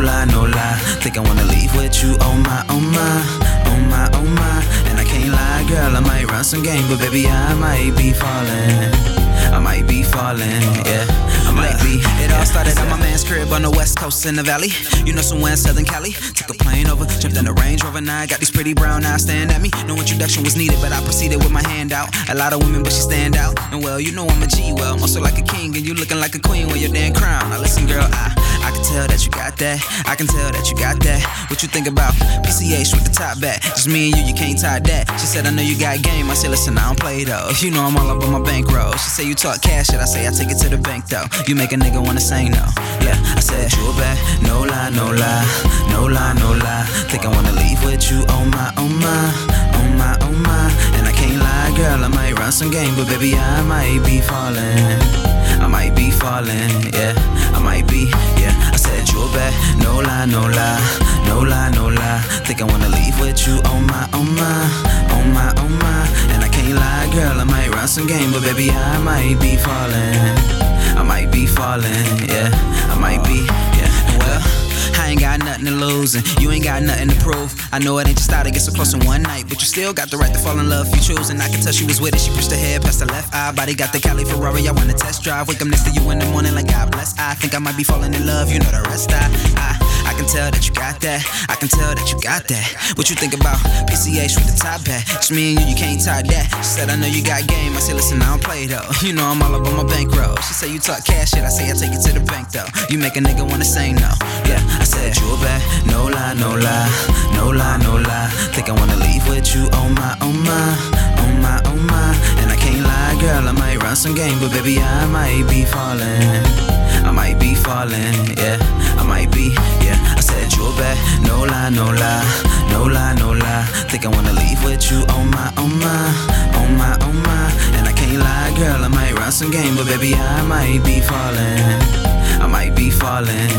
Think I wanna leave with you, oh my, oh my, oh my, oh my. And I can't lie, girl, I might run some game, but baby, I might be falling. I might be falling, yeah. I might be. It all started at my man's crib on the west coast in the valley. You know, somewhere in Southern Cali. Took a plane over, jumped in the Range Rover. Now I got these pretty brown eyes staring at me. No introduction was needed, but I proceeded with my hand out. A lot of women, but she stand out. And well, you know I'm a G. Well, I'm also like a king, and you looking like a queen with your damn crown. Now listen, girl, I I can tell that you got that. I can tell that you got that. What you think about PCH with the top back? Just me and you, you can't tie that. She said, I know you got game. I said, listen, I don't play though. You know I'm all up on my bankroll. She said, you talk cash, shit. I say, I take it to the bank though. You make a nigga wanna say no. Yeah, I said, you a bad, no lie, no lie, no lie, no lie. Think I wanna leave with you, oh my, oh my, oh my, oh my. And I can't lie, girl, I might run some game, but baby, I might be falling. I might be falling, yeah, I might be, yeah. I said you're bad, no lie, no lie, no lie, no lie. Think I wanna leave with you, oh my, oh my, oh my, oh my. And I can't lie, girl, I might run some game, but baby, I might be falling. Might be falling, yeah, I might be, nothing to lose and you ain't got nothing to prove. I know it ain't just out to get so close in one night, but you still got the right to fall in love if you choose. And I can tell she was with it. She pushed her head past the left eye. Body got the Cali Ferrari. I wanna test drive. Wake up next to you in the morning like God bless. I think I might be falling in love. You know the rest. I, I, I can tell that you got that. I can tell that you got that. What you think about PCH with the top hat? Just me and you, you can't tie that. She said I know you got game. I said listen, I don't play though. You know I'm all up on my bankroll. She said you talk cash shit. I say I take it to the bank though. You make a nigga wanna say no. Yeah, I said you a bad, no lie, no lie, no lie, no lie. Think I wanna leave with you, oh my, oh my, oh my, oh my. And I can't lie, girl, I might run some game, but baby, I might be falling. I might be falling, yeah, I might be, yeah. I said you a bad, no lie, no lie, no lie, no lie. Think I wanna leave with you, oh my, oh my, oh my, oh my. And I can't lie, girl, I might run some game, but baby, I might be falling. I might be falling,